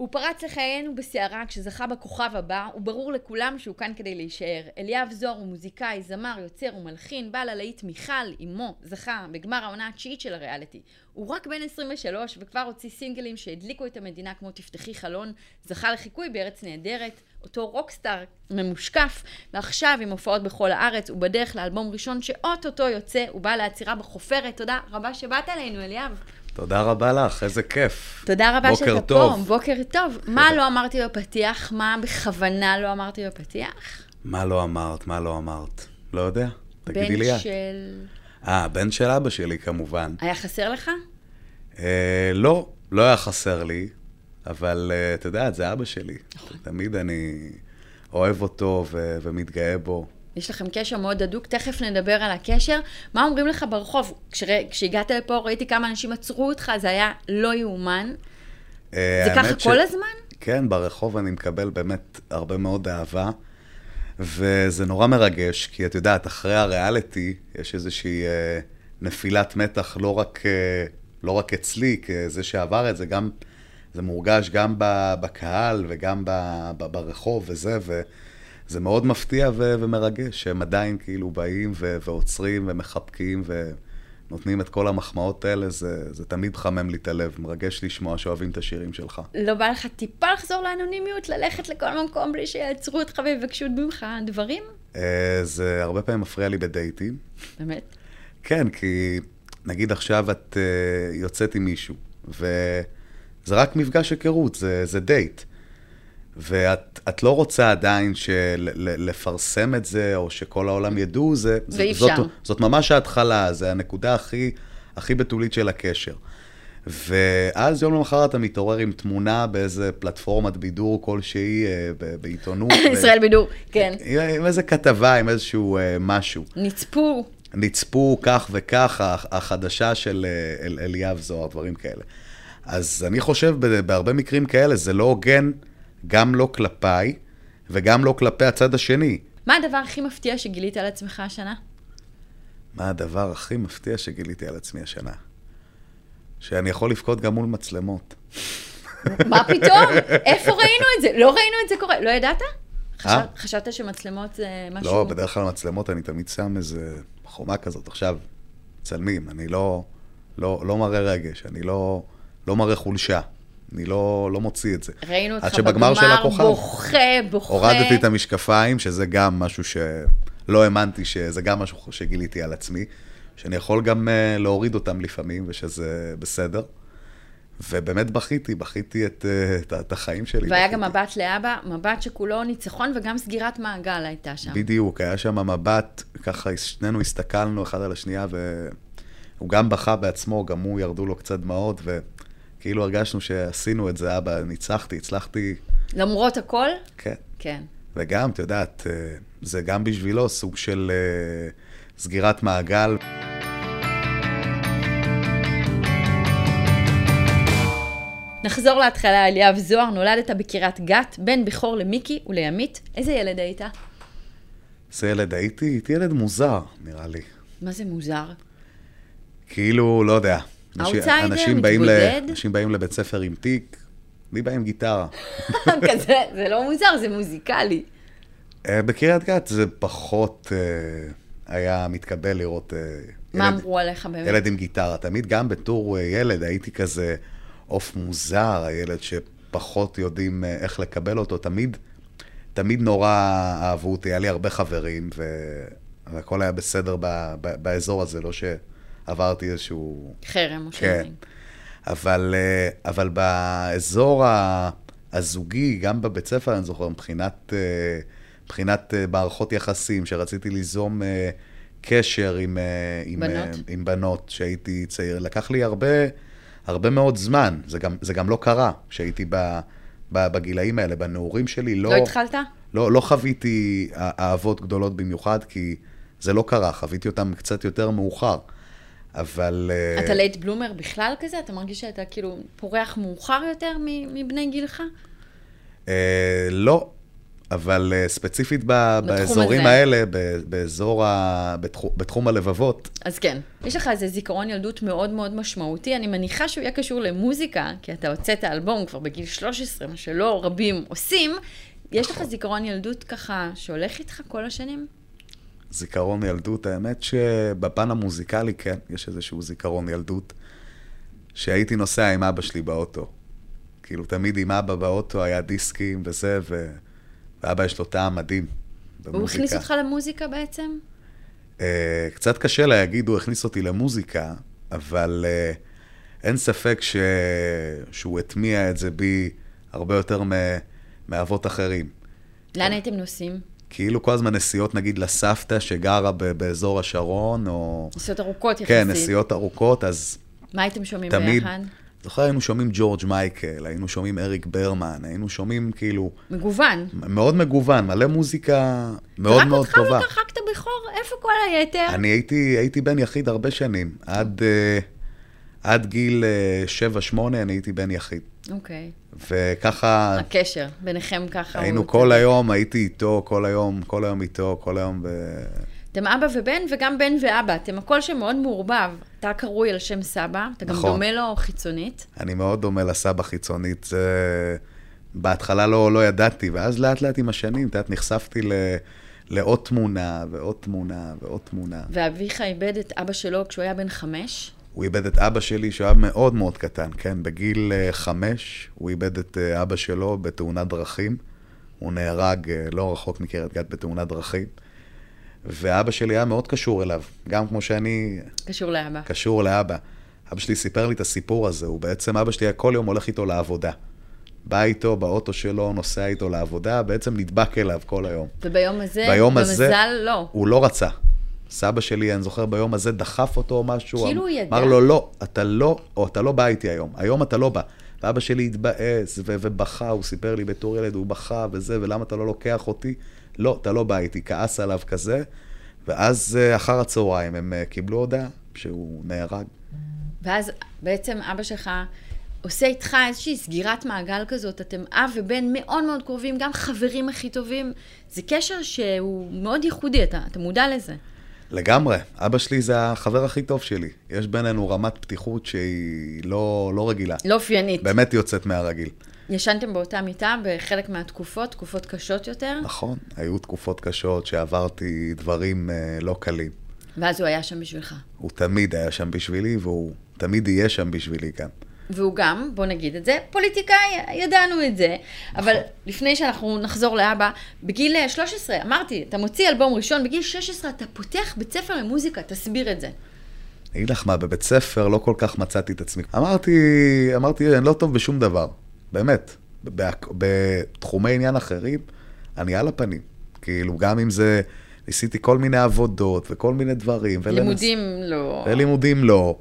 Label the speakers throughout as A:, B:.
A: הוא פרץ לחיינו בסערה כשזכה בכוכב הבא, וברור לכולם שהוא כאן כדי להישאר. אליאב זוהר הוא מוזיקאי, זמר, יוצר ומלחין, בעל הלהיט מיכל, אמו, זכה בגמר העונה התשיעית של הריאליטי. הוא רק בן 23 וכבר הוציא סינגלים שהדליקו את המדינה כמו תפתחי חלון, זכה לחיקוי בארץ נהדרת, אותו רוקסטאר ממושקף, ועכשיו עם הופעות בכל הארץ, הוא בדרך לאלבום ראשון שאו-טו-טו יוצא, הוא בא לעצירה בחופרת. תודה רבה שבאת אלינו, אליאב.
B: תודה רבה לך, איזה כיף.
A: תודה רבה שאתה
B: טוב.
A: פה, בוקר טוב. מה לא אמרתי בפתיח? מה בכוונה לא אמרתי בפתיח?
B: מה לא אמרת? מה לא אמרת? לא יודע, תגידי לי
A: בן
B: את.
A: של...
B: אה, בן של אבא שלי כמובן.
A: היה חסר לך?
B: אה, לא, לא היה חסר לי, אבל אה, את יודעת, זה אבא שלי. תמיד אני אוהב אותו ו- ומתגאה בו.
A: יש לכם קשר מאוד הדוק, תכף נדבר על הקשר. מה אומרים לך ברחוב? כשר... כשהגעת לפה ראיתי כמה אנשים עצרו אותך, זה היה לא יאומן.
B: אה,
A: זה ככה
B: האמת
A: כל הזמן?
B: כן, ברחוב אני מקבל באמת הרבה מאוד אהבה, וזה נורא מרגש, כי את יודעת, אחרי הריאליטי יש איזושהי אה, נפילת מתח לא רק, אה, לא רק אצלי, כזה שעבר את זה, גם, זה מורגש גם בקהל וגם ב, ב, ברחוב וזה, וזה מאוד מפתיע ו, ומרגש, שהם עדיין כאילו באים ו, ועוצרים ומחבקים ו... נותנים את כל המחמאות האלה, זה, זה תמיד מחמם לי את הלב, מרגש לשמוע שאוהבים את השירים שלך.
A: לא בא לך טיפה לחזור לאנונימיות, ללכת לכל מקום בלי שיעצרו אותך ויבקשו ממך דברים?
B: אה, זה הרבה פעמים מפריע לי בדייטים.
A: באמת?
B: כן, כי נגיד עכשיו את אה, יוצאת עם מישהו, וזה רק מפגש היכרות, זה, זה דייט. ואת את לא רוצה עדיין של, לפרסם את זה, או שכל העולם ידעו, זה, זה-
A: ואי
B: זאת,
A: אפשר.
B: זאת ממש ההתחלה, זה הנקודה הכי, הכי בתולית של הקשר. ואז יום למחרת אתה מתעורר עם תמונה באיזה פלטפורמת בידור כלשהי, אה, בעיתונות. ו-
A: ישראל בידור, כן.
B: עם, איזה כתבה, עם איזשהו אה, משהו.
A: נצפו.
B: נצפו כך וכך, הח- החדשה של אה, אל, אליאב זוהר, דברים כאלה. אז אני חושב בהרבה מקרים כאלה, זה לא הוגן, גם לא כלפיי, וגם לא כלפי הצד השני.
A: מה הדבר הכי מפתיע שגילית על עצמך השנה?
B: מה הדבר הכי מפתיע שגיליתי על עצמי השנה? שאני יכול לבכות גם מול מצלמות.
A: מה פתאום? איפה ראינו את זה? לא ראינו את זה קורה. לא ידעת? חשב-
B: אה?
A: חשבת שמצלמות זה משהו...
B: לא, בדרך כלל מצלמות אני תמיד שם איזה חומה כזאת. עכשיו, מצלמים, אני לא, לא, לא מראה רגש, אני לא, לא מראה חולשה. אני לא, לא מוציא את זה.
A: ראינו אותך
B: עד שבגמר של הכוכב,
A: בוכה, בוכה.
B: הורדתי את המשקפיים, שזה גם משהו שלא האמנתי שזה גם משהו שגיליתי על עצמי, שאני יכול גם אה, להוריד אותם לפעמים, ושזה בסדר. ובאמת בכיתי, בכיתי את, אה, את, את החיים שלי.
A: והיה
B: בכיתי.
A: גם מבט לאבא, מבט שכולו ניצחון וגם סגירת מעגל הייתה שם.
B: בדיוק, היה שם מבט, ככה שנינו הסתכלנו אחד על השנייה, והוא גם בכה בעצמו, גם הוא ירדו לו קצת דמעות, וכאילו הרגשנו שעשינו את זה, אבא, ניצחתי, הצלחתי,
A: למרות הכל?
B: כן.
A: כן.
B: וגם, את יודעת, אה, זה גם בשבילו סוג של אה, סגירת מעגל.
A: נחזור להתחלה, אליאב זוהר, נולדת בקריית גת, בן בכור למיקי ולימית. איזה ילד היית?
B: זה ילד, הייתי, הייתי ילד מוזר, נראה לי.
A: מה זה מוזר?
B: כאילו, לא יודע.
A: אאוטסיידר, מתבודד?
B: אנשים באים לבית ספר עם תיק, אני בא עם גיטרה.
A: כזה, זה לא מוזר, זה מוזיקלי.
B: אה, בקריית גת זה פחות אה, היה מתקבל לראות אה,
A: מה
B: ילד,
A: אמרו עליך באמת?
B: ילד עם גיטרה. תמיד גם בתור ילד הייתי כזה עוף מוזר, הילד שפחות יודעים איך לקבל אותו. תמיד, תמיד נורא אהבו אותי, היה לי הרבה חברים, ו- והכל היה בסדר ב- ב- באזור הזה, לא שעברתי איזשהו...
A: חרם או
B: כן. אבל, אה, אבל באזור הזוגי, גם בבית ספר, אני זוכר, מבחינת, אה, מבחינת אה, מערכות יחסים, שרציתי ליזום קשר עם, עם,
A: בנות?
B: עם בנות כשהייתי צעיר, לקח לי הרבה, הרבה מאוד זמן. זה גם, זה גם לא קרה כשהייתי ב, ב- בגילאים האלה, בנעורים שלי, לא...
A: לא התחלת?
B: לא, לא חוויתי אהבות גדולות במיוחד, כי זה לא קרה, חוויתי אותם קצת יותר מאוחר. אבל... אה,
A: אתה late bloomer בכלל כזה? אתה מרגיש שאתה כאילו פורח מאוחר יותר מבני גילך?
B: אה, לא, אבל אה, ספציפית ב- באזורים
A: הזה.
B: האלה, ב- באזור ה... בתחום, בתחום הלבבות,
A: אז כן, יש לך איזה זיכרון ילדות מאוד מאוד משמעותי. אני מניחה שהוא יהיה קשור למוזיקה, כי אתה הוצאת אלבום כבר בגיל 13, מה שלא רבים עושים. יש לך זיכרון ילדות ככה שהולך איתך כל השנים?
B: זיכרון ילדות, האמת שבפן המוזיקלי, כן, יש איזשהו זיכרון ילדות, שהייתי נוסע עם אבא שלי באוטו. כאילו, תמיד עם אבא באוטו היה דיסקים וזה, ו... ואבא יש לו טעם מדהים במוזיקה.
A: הוא הכניס אותך למוזיקה בעצם?
B: אה, קצת קשה להגיד, הוא הכניס אותי למוזיקה, אבל אה, אין ספק ש... שהוא הטמיע את זה בי הרבה יותר מ... מאבות אחרים.
A: לאן הייתם נוסעים?
B: כאילו כל הזמן נסיעות, נגיד, לסבתא שגרה. באזור השרון, או...
A: נסיעות ארוכות יחסית.
B: כן, נסיעות ארוכות, אז
A: מה הייתם שומעים
B: תמיד...
A: ביחד?
B: זוכר, היינו שומעים ג'ורג' מייקל, היינו שומעים אריק ברמן, היינו שומעים כאילו,
A: מגוון.
B: מאוד מגוון, מלא מוזיקה מאוד מאוד
A: רק
B: טובה.
A: אותך ורחקת בכור? איפה כל היתר?
B: אני הייתי, הייתי בן יחיד הרבה שנים. עד, אה, עד גיל אה, 7-8 אני הייתי בן יחיד.
A: אוקיי.
B: וככה
A: הקשר ביניכם ככה
B: היינו. כל היום, הייתי איתו, כל היום, כל היום איתו, כל היום ב...
A: אתם אבא ובן וגם בן ואבא, אתם הכל שם מאוד מעורבב. אתה קרוי על שם סבא, אתה גם
B: נכון.
A: דומה לו חיצונית.
B: אני מאוד דומה לסבא חיצונית. זה... בהתחלה לא, לא ידעתי, ואז לאט לאט עם השנים, את יודעת, נחשפתי ל... לעוד תמונה, ועוד תמונה, ועוד תמונה.
A: ואביך איבד את אבא שלו כשהוא היה בן חמש.
B: הוא איבד את אבא שלי, שהוא היה מאוד מאוד קטן, כן? בגיל אה, חמש, הוא איבד את אה, אבא שלו בתאונת דרכים. הוא נהרג אה, לא רחוק מקריית גת בתאונת דרכים. ואבא שלי היה מאוד קשור אליו, גם כמו שאני
A: קשור לאבא.
B: קשור לאבא. אבא שלי סיפר לי את הסיפור הזה, הוא בעצם, אבא שלי היה כל יום הולך איתו לעבודה. בא איתו באוטו שלו, נוסע איתו לעבודה, בעצם נדבק אליו כל היום.
A: וביום הזה,
B: ביום הזה-
A: במזל לא.
B: הוא לא רצה. סבא שלי, אני זוכר, ביום הזה דחף אותו או משהו.
A: כאילו הוא ידע.
B: אמר לו, לא, אתה לא, או אתה לא בא איתי היום. היום אתה לא בא. ואבא שלי התבאס ו- ובכה, הוא סיפר לי בתור ילד, הוא בכה וזה, ולמה אתה לא לוקח אותי? לא, אתה לא בא איתי, כעס עליו כזה. ואז אה, אחר הצהריים הם אה, קיבלו הודעה שהוא נהרג.
A: ואז בעצם אבא שלך עושה איתך איזושהי סגירת מעגל כזאת, אתם אב ובן מאוד מאוד קרובים, גם חברים הכי טובים. זה קשר שהוא מאוד ייחודי, אתה, אתה מודע לזה.
B: לגמרי, אבא שלי זה החבר הכי טוב שלי. יש בינינו רמת פתיחות שהיא לא, לא רגילה.
A: לא אופיינית.
B: באמת יוצאת מהרגיל.
A: ישנתם באותה מיטה בחלק מהתקופות, תקופות קשות יותר,
B: נכון, היו תקופות קשות שעברתי דברים אה, לא קלים.
A: ואז הוא היה שם בשבילך.
B: הוא תמיד היה שם בשבילי, והוא תמיד יהיה שם בשבילי גם.
A: והוא גם, בוא נגיד את זה, פוליטיקאי, ידענו את זה. אבל לפני שאנחנו נחזור לאבא, בגיל אה, 13, אמרתי, אתה מוציא אלבום ראשון, בגיל 16 אתה פותח בית ספר למוזיקה, תסביר את זה.
B: אני אגיד לך מה, בבית ספר לא כל כך מצאתי את עצמי. אמרתי, אמרתי, אני לא טוב בשום דבר, באמת. בתחומי עניין אחרים, אני על הפנים. כאילו, גם אם זה, ניסיתי כל מיני עבודות וכל מיני דברים. ולנס-
A: לימודים לא.
B: ולימודים לא.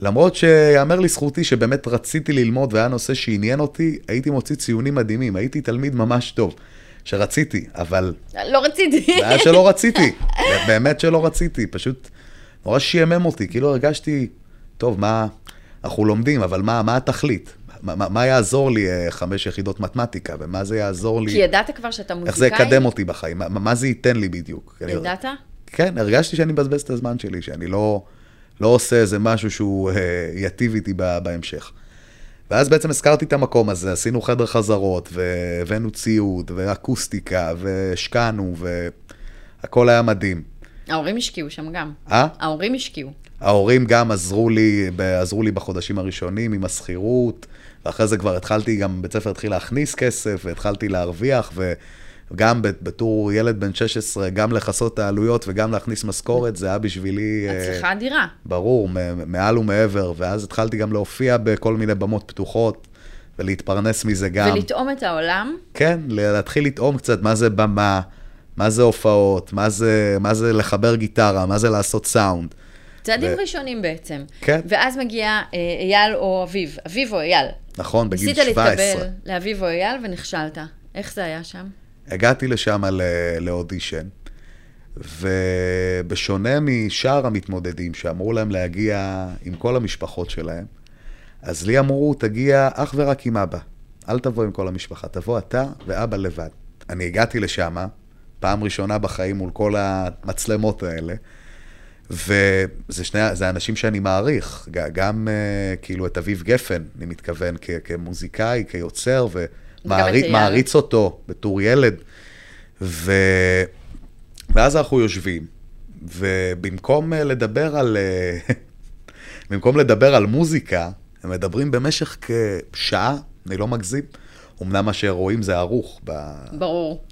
B: למרות שיאמר לזכותי שבאמת רציתי ללמוד והיה נושא שעניין אותי, הייתי מוציא ציונים מדהימים, הייתי תלמיד ממש טוב, שרציתי, אבל
A: לא רציתי.
B: זה היה שלא רציתי, באמת שלא רציתי, פשוט נורא שעמם אותי, כאילו הרגשתי, טוב, מה, אנחנו לומדים, אבל מה, מה התכלית? מה, מה, יעזור לי אה, חמש יחידות מתמטיקה, ומה זה יעזור לי,
A: כי ידעת כבר שאתה
B: איך
A: מוזיקאי?
B: זה יקדם אותי בחיים, מה, מה זה ייתן לי בדיוק?
A: ידעת?
B: כן, הרגשתי שאני מבזבז את הזמן שלי, שאני לא, לא עושה איזה משהו שהוא אה, ייטיב איתי בהמשך. ואז בעצם הזכרתי את המקום הזה, עשינו חדר חזרות, והבאנו ציוד, ואקוסטיקה, והשקענו, והכל היה מדהים.
A: ההורים השקיעו שם גם.
B: אה?
A: ההורים השקיעו.
B: ההורים גם עזרו לי, עזרו לי בחודשים הראשונים עם השכירות, ואחרי זה כבר התחלתי, גם בית ספר התחיל להכניס כסף, והתחלתי להרוויח, וגם ב- בתור ילד בן 16, גם לכסות את העלויות וגם להכניס משכורת, זה היה בשבילי... אה,
A: הצלחה אדירה.
B: ברור, מעל ומעבר, ואז התחלתי גם להופיע בכל מיני במות פתוחות, ולהתפרנס מזה גם.
A: ולטעום את העולם.
B: כן, להתחיל לטעום קצת מה זה במה, מה זה הופעות, מה זה, מה זה לחבר גיטרה, מה זה לעשות סאונד.
A: צעדים
B: ו-
A: ראשונים בעצם.
B: כן.
A: ואז מגיע אה, אייל או אביב. אביב או אייל.
B: נכון, בגיל
A: ניסית
B: 17.
A: להתקבל לאביב או אייל ונכשלת. איך זה היה שם?
B: הגעתי לשם לאודישן, ובשונה משאר המתמודדים שאמרו להם להגיע עם כל המשפחות שלהם, אז לי אמרו, תגיע אך ורק עם אבא. אל תבוא עם כל המשפחה, תבוא אתה ואבא לבד. אני הגעתי לשם, פעם ראשונה בחיים מול כל המצלמות האלה, וזה שני, זה אנשים שאני מעריך, גם uh, כאילו את אביב גפן, אני מתכוון, כ- כמוזיקאי, כיוצר,
A: את אייל.
B: ומעריץ אותו בתור ילד. ו... ואז אנחנו יושבים, ובמקום אה, לדבר על... אה, במקום לדבר על מוזיקה, הם מדברים במשך כשעה, אני לא מגזים. אמנם מה שרואים זה ערוך, ב...
A: ברור.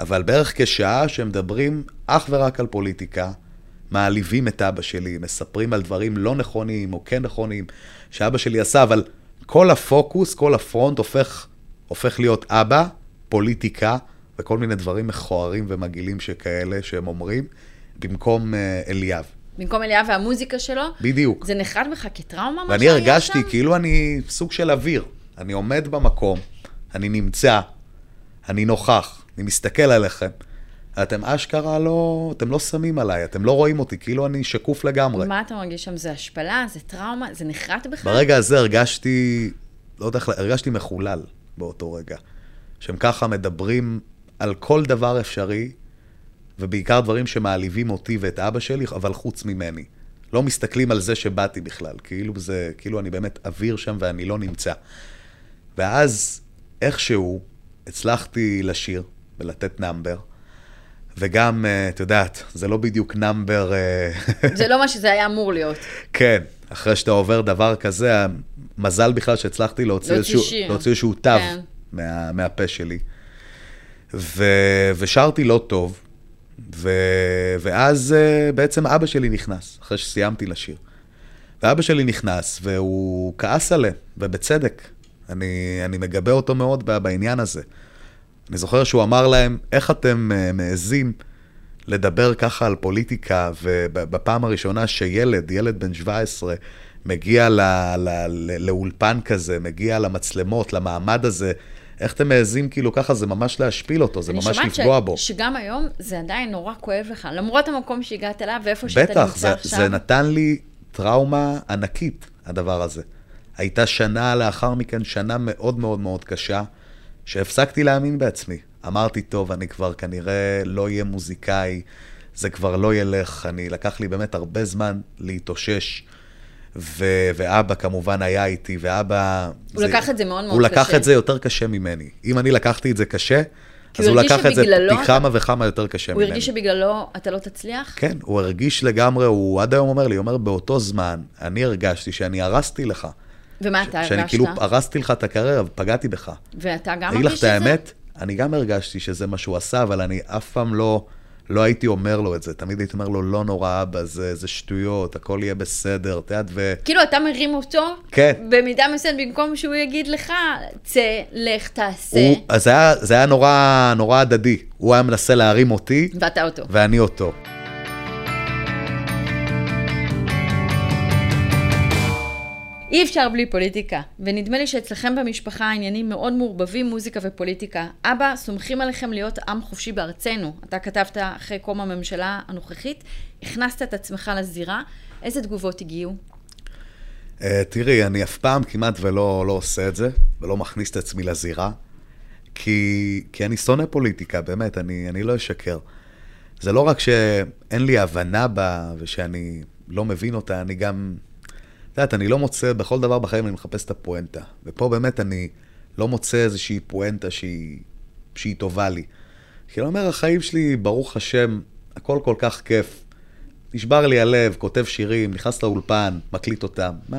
B: אבל בערך כשעה שהם מדברים אך ורק על פוליטיקה, מעליבים את אבא שלי, מספרים על דברים לא נכונים או כן נכונים שאבא שלי עשה, אבל כל הפוקוס, כל הפרונט הופך, הופך להיות אבא, פוליטיקה וכל מיני דברים מכוערים ומגעילים שכאלה שהם אומרים, במקום אה, אליאב.
A: במקום אליאב והמוזיקה שלו,
B: בדיוק.
A: זה נחת בך כטראומה, מה
B: ואני
A: שהיה
B: הרגשתי
A: שם?
B: כאילו אני סוג של אוויר. אני עומד במקום, אני נמצא, אני נוכח, אני מסתכל עליכם. אתם אשכרה לא, אתם לא שמים עליי, אתם לא רואים אותי, כאילו אני שקוף לגמרי.
A: מה אתה מרגיש שם? זה השפלה? זה טראומה? זה נחרט בך?
B: ברגע הזה הרגשתי, לא יודע איך, הרגשתי מחולל באותו רגע. שהם ככה מדברים על כל דבר אפשרי, ובעיקר דברים שמעליבים אותי ואת אבא שלי, אבל חוץ ממני. לא מסתכלים על זה שבאתי בכלל, כאילו זה, כאילו אני באמת אוויר שם ואני לא נמצא. ואז איכשהו הצלחתי לשיר ולתת נאמבר, וגם, אה, את יודעת, זה לא בדיוק נאמבר... אה,
A: זה לא מה שזה היה אמור להיות.
B: כן, אחרי שאתה עובר דבר כזה, מזל בכלל שהצלחתי להוציא, איזשהו,
A: שיר.
B: להוציא איזשהו תו
A: כן.
B: מה, מהפה שלי. ו, ושרתי לא טוב, ו, ואז uh, בעצם אבא שלי נכנס, אחרי שסיימתי לשיר. ואבא שלי נכנס, והוא כעס עליהם, ובצדק. אני, אני מגבה אותו מאוד בעניין הזה. אני זוכר שהוא אמר להם, איך אתם uh, מעזים לדבר ככה על פוליטיקה, ובפעם הראשונה שילד, ילד בן 17, מגיע לאולפן כזה, מגיע למצלמות, למעמד הזה, איך אתם מעזים כאילו ככה, זה ממש להשפיל אותו, זה
A: אני
B: ממש
A: שומעת
B: לפגוע
A: ש...
B: בו.
A: שגם היום זה עדיין נורא כואב לך, למרות המקום שהגעת אליו ואיפה שאתה
B: בטח,
A: נמצא עכשיו.
B: זה נתן לי טראומה ענקית, הדבר הזה. הייתה שנה לאחר מכן, שנה מאוד מאוד מאוד קשה, שהפסקתי להאמין בעצמי. אמרתי, טוב, אני כבר כנראה לא אהיה מוזיקאי, זה כבר לא ילך. אני, לקח לי באמת הרבה זמן להתאושש. ו- ואבא כמובן היה איתי, ואבא...
A: הוא לקח את זה מאוד מאוד
B: הוא לקח
A: קשה.
B: את זה יותר קשה ממני. אם אני לקחתי את זה קשה, אז
A: הוא
B: הוא לקח את זה פי כמה וכמה יותר קשה
A: הוא
B: ממני.
A: הרגיש שבגללו אתה לא תצליח?
B: כן, הוא הרגיש לגמרי, הוא עד היום אומר לי, הוא אומר, באותו זמן, אני הרגשתי שאני הרסתי לך.
A: ומה אתה
B: שאני
A: הרגשת?
B: כאילו הרסתי לך את הקריירה ופגעתי בך.
A: ואתה גם
B: אגיד
A: מרגיש
B: לך
A: את
B: את
A: זה?
B: האמת, אני גם הרגשתי שזה מה שהוא עשה, אבל אני אף פעם לא, לא הייתי אומר לו את זה. תמיד הייתי אומר לו, לא נורא, אבא, זה, זה שטויות, הכל יהיה בסדר, את יודעת, ו...
A: כאילו אתה מרים אותו,
B: כן.
A: במידה מסוימת, במקום שהוא יגיד לך, צא, לך, תעשה,
B: הוא, אז זה היה, זה היה נורא, נורא הדדי. הוא היה מנסה להרים אותי,
A: ואתה אותו.
B: ואני אותו.
A: אי אפשר בלי פוליטיקה, ונדמה לי שאצלכם במשפחה העניינים מאוד מעורבבים מוזיקה ופוליטיקה. אבא, סומכים עליכם להיות עם חופשי בארצנו. אתה כתבת אחרי קום הממשלה הנוכחית, הכנסת את עצמך לזירה. איזה תגובות הגיעו?
B: Uh, תראי, אני אף פעם כמעט ולא לא עושה את זה, ולא מכניס את עצמי לזירה, כי, כי אני שונא פוליטיקה, באמת, אני, אני לא אשקר. זה לא רק שאין לי הבנה בה ושאני לא מבין אותה, אני גם... את יודעת, אני לא מוצא, בכל דבר בחיים אני מחפש את הפואנטה. ופה באמת אני לא מוצא איזושהי פואנטה שהיא, שהיא טובה לי. כי אני אומר, החיים שלי, ברוך השם, הכל כל כך כיף. נשבר לי הלב, כותב שירים, נכנס לאולפן, מקליט אותם. מה,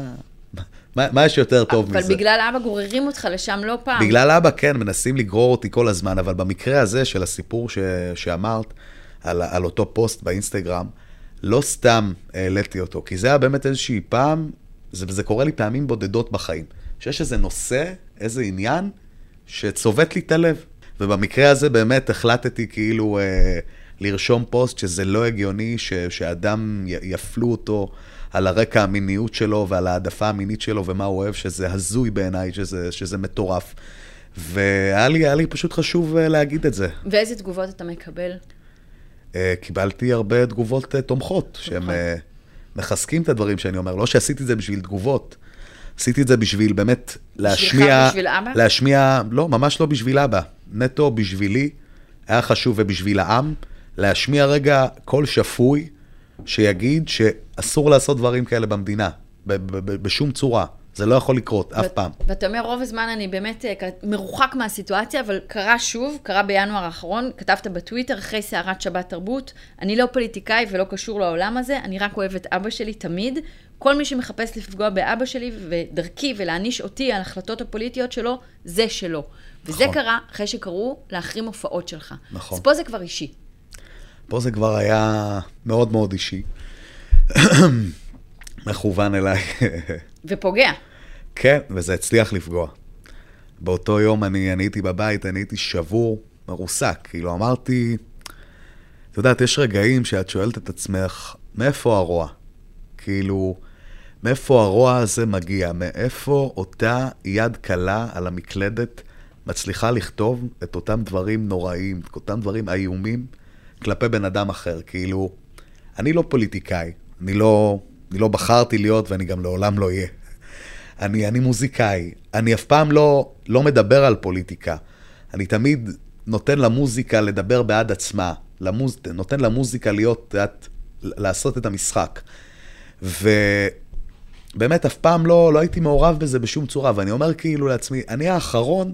B: מה, מה יש יותר טוב
A: אבל
B: מזה?
A: בגלל אבא גוררים אותך לשם לא פעם.
B: בגלל אבא, כן, מנסים לגרור אותי כל הזמן, אבל במקרה הזה של הסיפור ש... שאמרת, על, על אותו פוסט באינסטגרם, לא סתם העליתי אותו, כי זה היה באמת איזושהי פעם, זה, זה קורה לי פעמים בודדות בחיים, שיש איזה נושא, איזה עניין, שצובט לי את הלב. ובמקרה הזה באמת החלטתי כאילו אה, לרשום פוסט שזה לא הגיוני ש, שאדם י- יפלו אותו על הרקע המיניות שלו ועל העדפה המינית שלו ומה הוא אוהב, שזה הזוי בעיניי, שזה, שזה מטורף. והיה לי, לי פשוט חשוב אה, להגיד את זה.
A: ואיזה תגובות אתה מקבל?
B: אה, קיבלתי הרבה תגובות אה, תומכות, שהם
A: נכון.
B: אה, מחזקים את הדברים שאני אומר. לא שעשיתי את זה בשביל תגובות, עשיתי את זה בשביל באמת להשמיע...
A: בשביל אבא?
B: להשמיע, לא, ממש לא בשביל אבא. נטו בשבילי, היה חשוב ובשביל העם, להשמיע רגע קול שפוי שיגיד שאסור לעשות דברים כאלה במדינה, ב- ב- ב- בשום צורה. זה לא יכול לקרות, אף פעם.
A: ואתה אומר, רוב הזמן אני באמת אה, מרוחק מהסיטואציה, אבל קרה שוב, קרה בינואר האחרון, כתבת בטוויטר, אחרי סערת שבת תרבות, אני לא פוליטיקאי ולא קשור לעולם הזה, אני רק אוהב את אבא שלי תמיד. כל מי שמחפש לפגוע באבא שלי ודרכי ולהעניש אותי על ההחלטות הפוליטיות שלו, זה שלו. וזה
B: נכון.
A: קרה אחרי שקראו להחרים הופעות שלך.
B: נכון.
A: אז פה זה כבר אישי.
B: פה זה כבר היה מאוד מאוד אישי. מכוון אליי.
A: ופוגע.
B: כן, וזה הצליח לפגוע. באותו יום אני, אני הייתי בבית, אני הייתי שבור, מרוסק. כאילו, אמרתי, את יודעת, יש רגעים שאת שואלת את עצמך, מאיפה הרוע? כאילו, מאיפה הרוע הזה מגיע? מאיפה אותה יד קלה על המקלדת מצליחה לכתוב את אותם דברים נוראים, את אותם דברים איומים כלפי בן אדם אחר? כאילו, אני לא פוליטיקאי, אני לא, אני לא בחרתי להיות ואני גם לעולם לא אהיה. אני, אני מוזיקאי, אני אף פעם לא, לא מדבר על פוליטיקה. אני תמיד נותן למוזיקה לדבר בעד עצמה, למוז... נותן למוזיקה להיות, את לעשות את המשחק. ובאמת, אף פעם לא, לא הייתי מעורב בזה בשום צורה, ואני אומר כאילו לעצמי, אני האחרון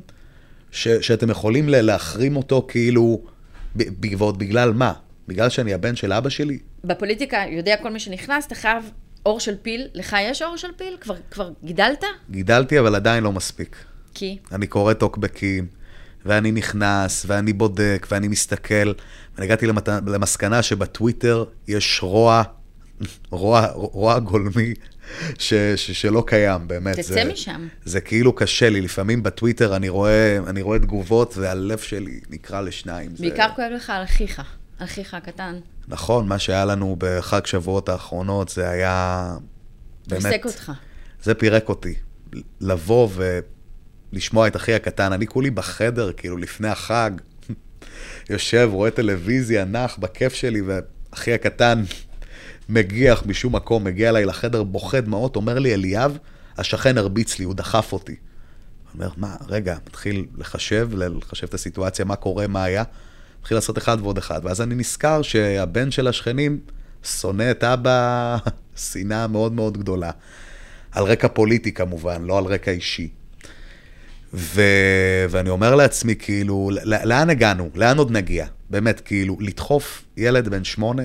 B: ש, שאתם יכולים להחרים אותו כאילו, ועוד בגלל מה? בגלל שאני הבן של אבא שלי?
A: בפוליטיקה, יודע כל מי שנכנס, אתה חייב אור של פיל. לך יש אור של פיל? כבר, כבר גידלת?
B: גידלתי, אבל עדיין לא מספיק.
A: כי?
B: אני קורא טוקבקים, ואני נכנס, ואני בודק, ואני מסתכל. ואני הגעתי למת... למסקנה שבטוויטר יש רוע, רוע, רוע גולמי ש... ש... שלא קיים, באמת.
A: תצא
B: זה...
A: משם.
B: זה כאילו קשה לי. לפעמים בטוויטר אני רואה, אני רואה תגובות, והלב שלי נקרע לשניים.
A: בעיקר כואב לך על אחיך, אחיך הקטן.
B: נכון, מה שהיה לנו בחג שבועות האחרונות, זה היה... באמת...
A: ריסק אותך.
B: זה פירק אותי. לבוא ולשמוע את אחי הקטן, אני כולי בחדר, כאילו, לפני החג, יושב, רואה טלוויזיה, נח בכיף שלי, ואחי הקטן מגיח משום מקום, מגיע אליי לחדר, בוכה דמעות, אומר לי, אליאב, השכן הרביץ לי, הוא דחף אותי. אומר, מה, רגע, מתחיל לחשב, לחשב את הסיטואציה, מה קורה, מה היה. מתחיל לעשות אחד ועוד אחד, ואז אני נזכר שהבן של השכנים שונא את אבא שנאה מאוד מאוד גדולה. על רקע פוליטי כמובן, לא על רקע אישי. ו... ואני אומר לעצמי, כאילו, לאן הגענו? לאן עוד נגיע? באמת, כאילו, לדחוף ילד בן שמונה?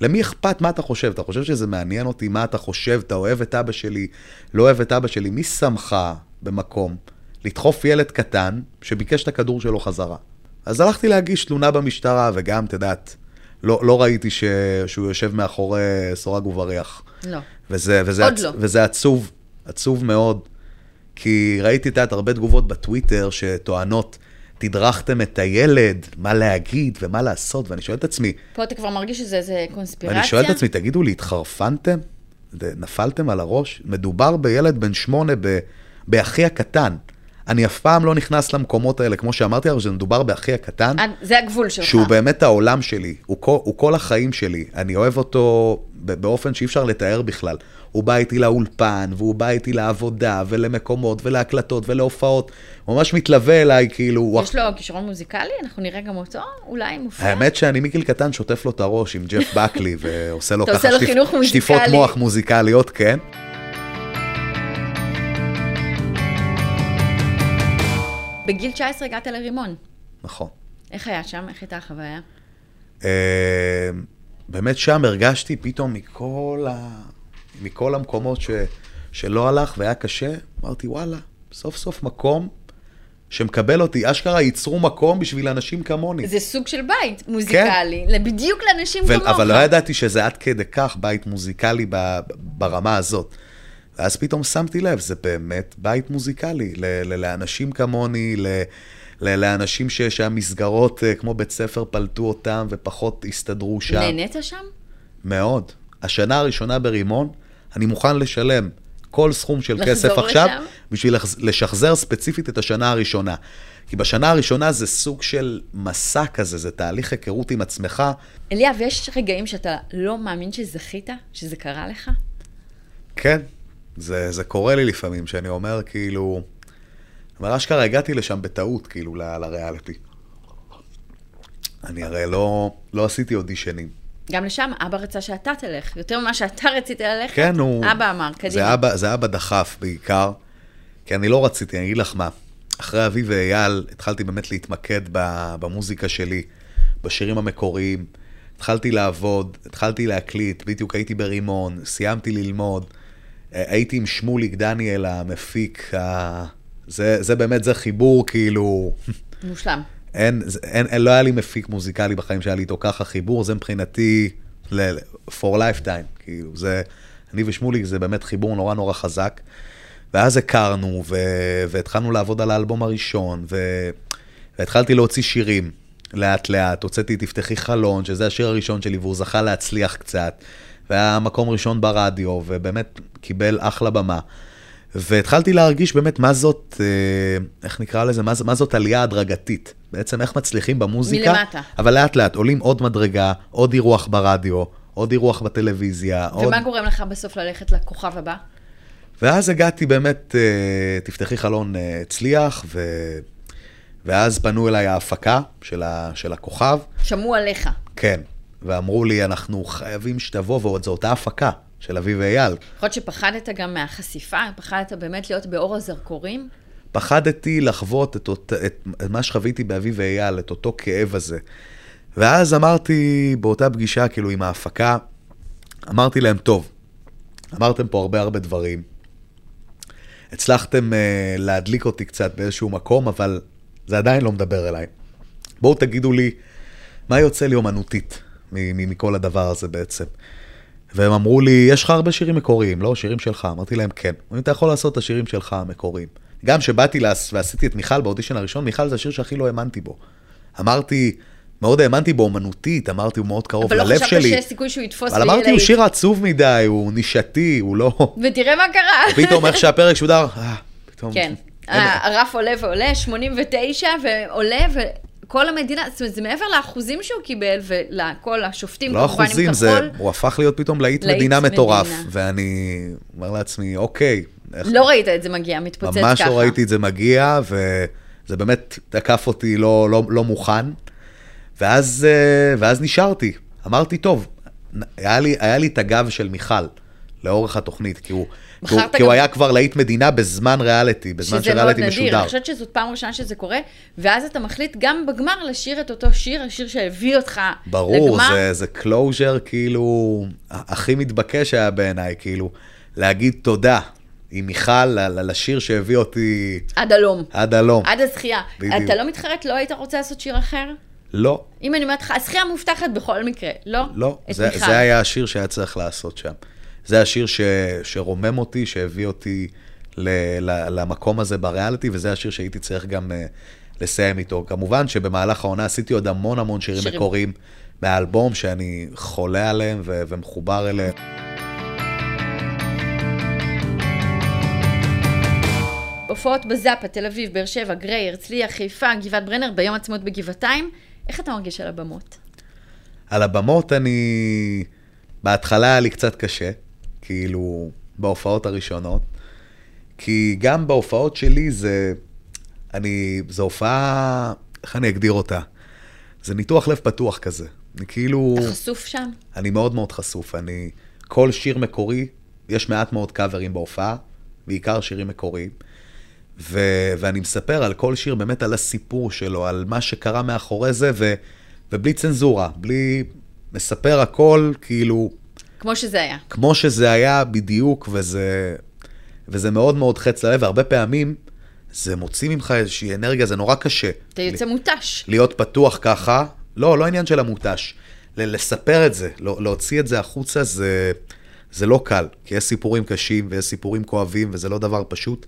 B: למי אכפת מה אתה חושב? אתה חושב שזה מעניין אותי מה אתה חושב? אתה אוהב את אבא שלי? לא אוהב את אבא שלי? מי שמך במקום לדחוף ילד קטן שביקש את הכדור שלו חזרה? אז הלכתי להגיש תלונה במשטרה, וגם, את יודעת, לא, לא ראיתי ש... שהוא יושב מאחורי סורג ובריח.
A: לא.
B: וזה, וזה,
A: עוד
B: עצ...
A: לא.
B: וזה עצוב, עצוב מאוד, כי ראיתי, את יודעת, הרבה תגובות בטוויטר שטוענות, תדרכתם את הילד, מה להגיד ומה לעשות, ואני שואל את עצמי,
A: פה אתה כבר מרגיש שזה איזה קונספירציה?
B: ואני שואל את עצמי, תגידו לי, התחרפנתם? נפלתם על הראש? מדובר בילד בן שמונה, ב... באחי הקטן. אני אף פעם לא נכנס למקומות האלה, כמו שאמרתי לך, שמדובר באחי הקטן.
A: זה הגבול שלך.
B: שהוא באמת העולם שלי, הוא כל, הוא כל החיים שלי. אני אוהב אותו באופן שאי אפשר לתאר בכלל. הוא בא איתי לאולפן, והוא בא איתי לעבודה, ולמקומות, ולהקלטות, ולהופעות. הוא ממש מתלווה אליי, כאילו...
A: יש לו כישרון מוזיקלי? אנחנו נראה גם אותו? אולי מופיע?
B: האמת שאני מגיל קטן שוטף לו את הראש עם ג'ף בקלי, ועושה לו ככה שטיפות. מוח מוזיקליות, כן.
A: בגיל 19 הגעת לרימון.
B: נכון.
A: איך היה שם? איך הייתה החוויה?
B: אה, באמת שם הרגשתי פתאום מכל, ה... מכל המקומות ש... שלא הלך והיה קשה, אמרתי, וואלה, סוף סוף מקום שמקבל אותי. אשכרה ייצרו מקום בשביל אנשים כמוני.
A: זה סוג של בית מוזיקלי, בדיוק לאנשים
B: ו-
A: כמוך.
B: אבל לא ידעתי שזה עד כדי כך בית מוזיקלי ב- ברמה הזאת. ואז פתאום שמתי לב, זה באמת בית מוזיקלי, ל- ל- לאנשים כמוני, ל- ל- לאנשים ש- שהמסגרות אה, כמו בית ספר פלטו אותם ופחות הסתדרו שם.
A: נהנית שם?
B: מאוד. השנה הראשונה ברימון, אני מוכן לשלם כל סכום של כסף עכשיו,
A: לשם?
B: בשביל לשחזר ספציפית את השנה הראשונה. כי בשנה הראשונה זה סוג של מסע כזה, זה תהליך היכרות עם עצמך.
A: אליאב, יש רגעים שאתה לא מאמין שזכית? שזה קרה לך?
B: כן, זה, זה קורה לי לפעמים, שאני אומר כאילו... אבל אשכרה הגעתי לשם בטעות, כאילו, ל- לריאליטי. אני הרי לא, לא עשיתי אודישנים.
A: גם לשם אבא רצה שאתה תלך, יותר ממה שאתה רצית ללכת.
B: כן, הוא...
A: אבא אמר, קדימה.
B: זה אבא, זה אבא דחף בעיקר, כי אני לא רציתי, אני אגיד לך מה. אחרי אבי ואייל התחלתי באמת להתמקד במוזיקה שלי, בשירים המקוריים. התחלתי לעבוד, התחלתי להקליט, בדיוק הייתי ברימון, סיימתי ללמוד. הייתי עם שמוליק דניאל המפיק, ה... זה, זה באמת, זה חיבור כאילו...
A: מושלם.
B: אין, אין, אין, לא היה לי מפיק מוזיקלי בחיים שהיה לי איתו ככה חיבור, זה מבחינתי ל- for lifetime, כאילו, זה, אני ושמוליק זה באמת חיבור נורא נורא חזק. ואז הכרנו, ו, והתחלנו לעבוד על האלבום הראשון, ו, והתחלתי להוציא שירים, לאט לאט, הוצאתי תפתחי חלון, שזה השיר הראשון שלי, והוא זכה להצליח קצת, והיה מקום ראשון ברדיו, ובאמת קיבל אחלה במה. והתחלתי להרגיש באמת מה זאת, אה, איך נקרא לזה, מה, מה זאת עלייה הדרגתית. בעצם איך מצליחים במוזיקה.
A: מלמטה.
B: אבל לאט לאט עולים עוד מדרגה, עוד אירוח ברדיו, עוד אירוח בטלוויזיה. עוד...
A: ומה גורם לך בסוף ללכת לכוכב הבא?
B: ואז הגעתי באמת, אה, תפתחי חלון אה, הצליח, ו... ואז פנו אליי ההפקה של, ה... של הכוכב,
A: שמעו עליך.
B: כן, ואמרו לי, אנחנו חייבים שתבוא, ועוד זו אותה הפקה של אבי ואייל.
A: יכול להיות שפחדת גם מהחשיפה? פחדת באמת להיות באור הזרקורים?
B: פחדתי לחוות את, אות... את... את מה שחוויתי באבי ואייל, את אותו כאב הזה. ואז אמרתי, באותה פגישה, כאילו, עם ההפקה, אמרתי להם, טוב, אמרתם פה הרבה הרבה דברים. הצלחתם uh, להדליק אותי קצת באיזשהו מקום, אבל זה עדיין לא מדבר אליי. בואו תגידו לי, מה יוצא לי אומנותית מכל הדבר הזה בעצם? והם אמרו לי, יש לך הרבה שירים מקוריים, לא? שירים שלך. אמרתי להם, כן. אם אתה יכול לעשות את השירים שלך המקוריים. גם כשבאתי. ועשיתי את מיכל באודישן הראשון, מיכל זה השיר שהכי לא האמנתי בו. אמרתי, מאוד האמנתי בו אומנותית, אמרתי, הוא מאוד קרוב
A: אבל לא
B: ללב
A: חשבת
B: שלי.
A: שיש סיכוי שהוא יתפוס
B: אבל אמרתי, הוא. שיר עצוב מדי, הוא נישתי, הוא לא...
A: ותראה מה קרה.
B: פתאום איך שהפרק שודר, אה, פתאום...
A: כן. הרף עולה ועולה, 89, ועולה, וכל המדינה, זאת אומרת, זה מעבר לאחוזים שהוא קיבל, ולכל השופטים,
B: לא
A: כמובן, עם
B: אחוזים,
A: כחול.
B: זה, הוא הפך להיות פתאום להיט מדינה מטורף.
A: מדינה.
B: ואני אומר לעצמי, אוקיי, איך-
A: לא ראית את זה מגיע, מתפוצץ ככה.
B: ממש לא ראיתי את זה מגיע, וזה באמת תקף אותי לא, לא, לא מוכן. ואז, אה, ואז נשארתי. אמרתי, טוב, היה לי, היה לי את הגב של מיכל לאורך התוכנית, כי הוא, כי הוא, כי הוא היה כבר להיט מדינה בזמן ריאליטי, בזמן
A: שזה מאוד
B: שריאליטי
A: נדיר,
B: משודר.
A: אני חושבת שזאת פעם ראשונה שזה קורה, ואז אתה מחליט גם בגמר לשיר את אותו שיר, השיר שהביא אותך
B: ברור,
A: לגמר.
B: זה, זה closure כאילו הכי מתבקש היה בעיניי, כאילו, להגיד תודה עם מיכל לשיר שהביא אותי
A: עד הלום,
B: עד הלום.
A: עד הזכייה.
B: בדיוק.
A: אתה לא מתחרט? לא היית רוצה לעשות שיר אחר?
B: לא,
A: אם אני אומרת לך, הזכייה מובטחת בכל מקרה, לא?
B: לא, זה,
A: מיכל.
B: זה היה השיר שהיה צריך לעשות שם. זה השיר ש, שרומם אותי, שהביא אותי ל, ל, למקום הזה בריאליטי, וזה השיר שהייתי צריך גם uh, לסיים איתו. כמובן שבמהלך העונה עשיתי עוד המון המון שירים,
A: שירים.
B: מקוריים מהאלבום שאני חולה עליהם ו, ומחובר אליהם.
A: הופעות בזאפה, תל אביב, באר שבע, גריי, הרצליה, חיפה, גבעת ברנר, ביום עצמאות בגבעתיים. איך אתה מרגיש על הבמות?
B: על הבמות אני... בהתחלה היה לי קצת קשה, כאילו, בהופעות הראשונות. כי גם בהופעות שלי זה... אני... זו הופעה... איך אני אגדיר אותה? זה ניתוח לב פתוח כזה. אני כאילו...
A: אתה חשוף שם?
B: אני מאוד מאוד חשוף. אני... כל שיר מקורי, יש מעט מאוד קאברים בהופעה, בעיקר שירים מקוריים. ו... ואני מספר על כל שיר, באמת על הסיפור שלו, על מה שקרה מאחורי זה, ו... ובלי צנזורה, בלי... מספר הכל כאילו
A: כמו שזה היה.
B: כמו שזה היה בדיוק, וזה, וזה מאוד מאוד חץ ללב, והרבה פעמים זה מוציא ממך איזושהי אנרגיה, זה נורא קשה.
A: אתה יוצא מותש.
B: להיות פתוח ככה, לא, לא עניין של המותש. ל- לספר את זה, לא- להוציא את זה החוצה, זה, זה לא קל. כי יש סיפורים קשים ויש סיפורים כואבים, וזה לא דבר פשוט.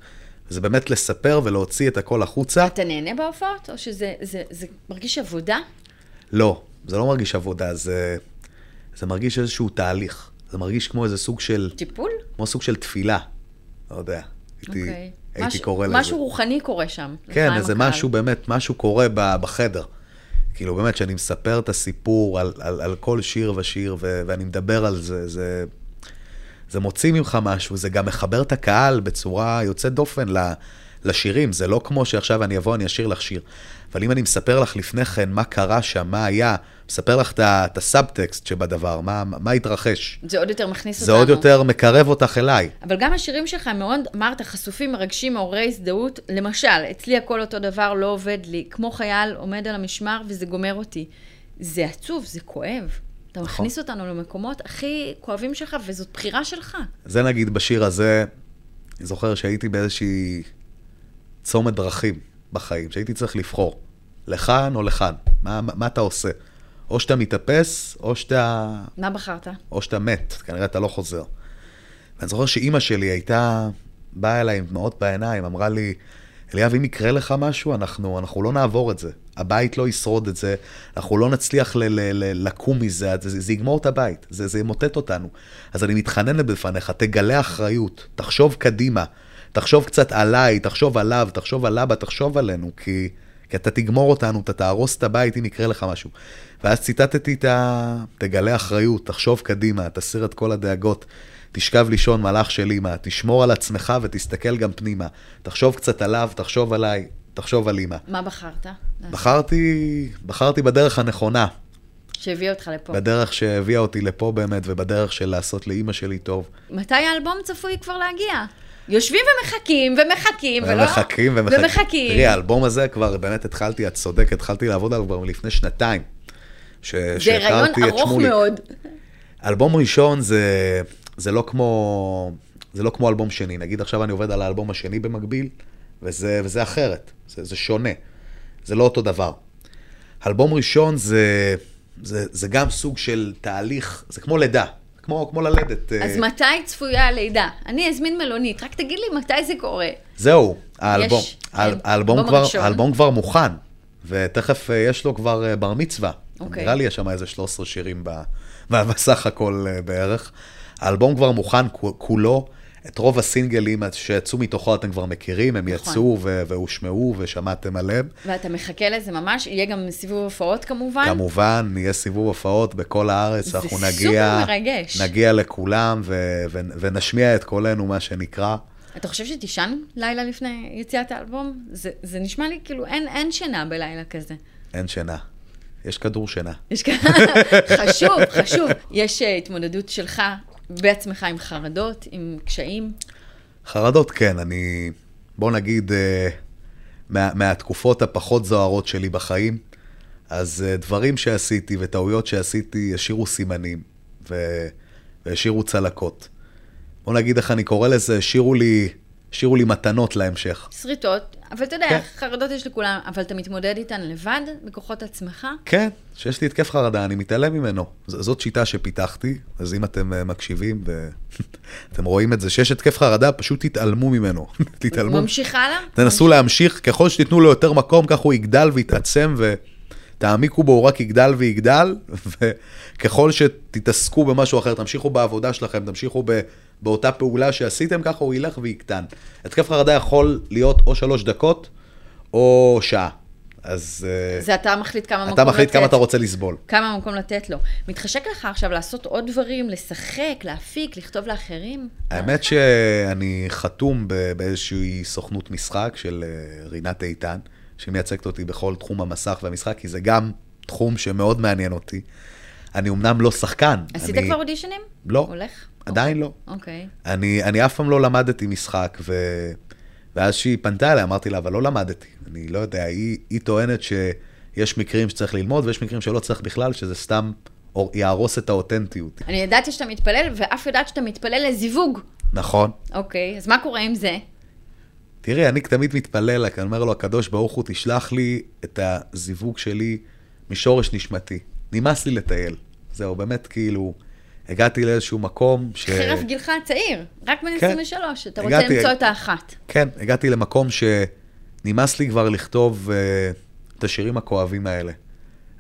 B: זה באמת לספר ולהוציא את הכל החוצה.
A: אתה נהנה בהופעות, או שזה זה, זה מרגיש עבודה?
B: לא, זה לא מרגיש עבודה, זה, זה מרגיש איזשהו תהליך. זה מרגיש כמו איזה סוג של,
A: טיפול?
B: כמו סוג של תפילה. לא יודע, הייתי,
A: אוקיי.
B: הייתי
A: משהו-
B: קורא לזה.
A: משהו רוחני קורה שם.
B: כן, איזה
A: הקהל.
B: משהו באמת, משהו קורה בחדר. כאילו באמת, שאני מספר את הסיפור על, על, על כל שיר ושיר, ו, ואני מדבר על זה, זה, זה מוציא ממך משהו, זה גם מחבר את הקהל בצורה יוצאת דופן ל- לשירים. זה לא כמו שעכשיו אני אבוא, אני אשיר לך שיר. אבל אם אני מספר לך לפני כן מה קרה שם, מה היה, מספר לך את הסאבטקסט שבדבר, מה, מה התרחש.
A: זה עוד יותר מכניס
B: זה
A: אותנו.
B: עוד יותר מקרב אותך אליי.
A: אבל גם השירים שלך הם מאוד, אמרת, חשופים, מרגשים, מעוררי הזדהות. למשל, אצלי הכל אותו דבר, לא עובד לי. כמו חייל עומד על המשמר וזה גומר אותי. זה עצוב, זה כואב. אתה
B: נכון.
A: מכניס אותנו למקומות הכי כואבים שלך, וזאת בחירה שלך.
B: זה נגיד בשיר הזה, אני זוכר שהייתי באיזושהי צומת דרכים בחיים, שהייתי צריך לבחור, לכאן או לכאן, מה, מה, מה אתה עושה? או שאתה מתאפס, או שאתה,
A: מה בחרת?
B: או שאתה מת, כנראה אתה לא חוזר. ואני זוכר שאימא שלי הייתה, באה אליי עם דמעות בעיניים, אמרה לי, אליאב, אם יקרה לך משהו, אנחנו, אנחנו לא נעבור את זה. הבית לא ישרוד את זה, אנחנו לא נצליח ל- ל- ל- לקום מזה, זה, זה יגמור את הבית, זה, זה ימוטט אותנו. אז אני מתחננת בפניך, תגלה אחריות, תחשוב קדימה, תחשוב קצת עליי, תחשוב עליו, תחשוב על אבא, תחשוב עלינו, כי, כי אתה תגמור אותנו, אתה תהרוס את הבית אם יקרה לך משהו. ואז ציטטתי את ה... תגלה אחריות, תחשוב קדימה, תסיר את כל הדאגות. תשכב לישון מלאך של אמא, תשמור על עצמך ותסתכל גם פנימה. תחשוב קצת עליו, תחשוב עליי, תחשוב על אמא.
A: מה בחרת?
B: בחרתי, בחרתי בדרך הנכונה,
A: שהביא אותך לפה.
B: בדרך שהביאה אותי לפה באמת, ובדרך של לעשות לאימא שלי טוב.
A: מתי האלבום צפוי כבר להגיע? יושבים ומחכים, ומחכים, ולא...
B: ומחכים ומחכים.
A: ומחכים.
B: תראי, האלבום הזה כבר באמת התחלתי, את צודקת, התחלתי לעבוד עליו כבר לפני שנתיים. ש-
A: זה רעיון ארוך. מאוד.
B: אלבום ראשון זה, זה, לא כמו, זה לא כמו אלבום שני. נגיד עכשיו אני עובד על האלבום השני במקביל, וזה, וזה אחרת, זה, זה שונה. זה לא אותו דבר. אלבום ראשון זה, זה, זה גם סוג של תהליך, זה כמו לידה, כמו, כמו ללדת.
A: אז
B: אה,
A: מתי צפויה הלידה? אני אזמין מלונית, רק תגיד לי מתי זה קורה.
B: זהו, האלבום,
A: יש,
B: האל, האלבום,
A: אלבום
B: כבר. האלבום כבר מוכן, ותכף אה, יש לו כבר אה, בר מצווה.
A: אוקיי.
B: נראה לי יש שם איזה 13 שירים ב, בסך הכל בערך. האלבום כבר מוכן כו- כולו, את רוב הסינגלים שיצאו מתוכו אתם כבר מכירים, הם
A: נכון.
B: יצאו והושמעו ושמעתם עליהם.
A: ואתה מחכה לזה ממש, יהיה גם סיבוב הופעות כמובן.
B: כמובן, יהיה סיבוב הופעות בכל הארץ,
A: זה
B: אנחנו
A: סופר
B: נגיע,
A: מרגש.
B: נגיע לכולם ו- ו- ונשמיע את קולנו, מה שנקרא.
A: אתה חושב שתישן לילה לפני יציאת האלבום? זה, זה נשמע לי כאילו אין, אין שינה בלילה כזה.
B: אין שינה. יש כדור שינה.
A: יש כאן, חשוב, חשוב. יש uh, התמודדות שלך בעצמך עם חרדות, עם קשיים.
B: חרדות, כן, אני, בוא נגיד, אה, מה, מהתקופות הפחות זוהרות שלי בחיים, אז אה, דברים שעשיתי וטעויות שעשיתי השאירו סימנים והשאירו צלקות. בוא נגיד איך אני קורא לזה, השאירו לי, השאירו לי מתנות להמשך.
A: שריטות, אבל אתה יודע,
B: כן.
A: חרדות יש לכולם, אבל אתה מתמודד איתן לבד, בכוחות עצמך?
B: כן, כשיש לי התקף חרדה, אני מתעלם ממנו. ז- זאת שיטה שפיתחתי, אז אם אתם אה, מקשיבים ואתם רואים את זה, שיש התקף חרדה, פשוט תתעלמו ממנו. תתעלמו.
A: ממשיך הלאה?
B: תנסו להמשיך, ככל שתיתנו לו יותר מקום, כך הוא יגדל ויתעצם, ותעמיקו בו, הוא רק יגדל ויגדל, וככל שתתעסקו במשהו אחר, תמשיכו בעבודה שלכם, תמשיכו ב, באותה פעולה שעשיתם, ככה הוא ילך ויקטן. התקף חרדה יכול להיות או שלוש דקות, או שעה. אז אה,
A: זה אתה מחליט כמה מקום
B: אתה
A: לתת.
B: מחליט כמה אתה רוצה לסבול.
A: כמה מקום לתת לו. מתחשק לך עכשיו לעשות עוד דברים, לשחק, להפיק, לכתוב לאחרים?
B: האמת שאני חתום באיזושהי סוכנות משחק של אה, רינת איתן, שמייצגת אותי בכל תחום המסך והמשחק, כי זה גם תחום שמאוד מעניין אותי. אני אמנם לא שחקן.
A: עשית
B: אני...
A: כבר אודישנים?
B: לא,
A: הולך?
B: עדיין לא.
A: אוקיי.
B: אני, אני אף פעם לא למדתי משחק, ו... ואז שהיא פנתה אליי, אמרתי לה, אבל לא למדתי. אני לא יודע, היא, היא טוענת שיש מקרים שצריך ללמוד, ויש מקרים שלא צריך בכלל, שזה סתם או- יהרוס את האותנטיות.
A: אני ידעתי שאתה מתפלל, ואף יודעת שאתה מתפלל לזיווג.
B: נכון.
A: אוקיי, אז מה קורה עם זה?
B: תראי, אני תמיד מתפלל, אני אומר לו, הקדוש ברוך הוא, תשלח לי את הזיווג שלי משורש נשמתי. נמאס לי לטייל. זהו, באמת, כאילו, הגעתי לאיזשהו מקום ש...
A: חרף גילך הצעיר, רק בן
B: כן.
A: 23, אתה רוצה
B: הגעתי-
A: למצוא את האחת.
B: כן, הגעתי למקום שנמאס לי כבר לכתוב uh, את השירים הכואבים האלה.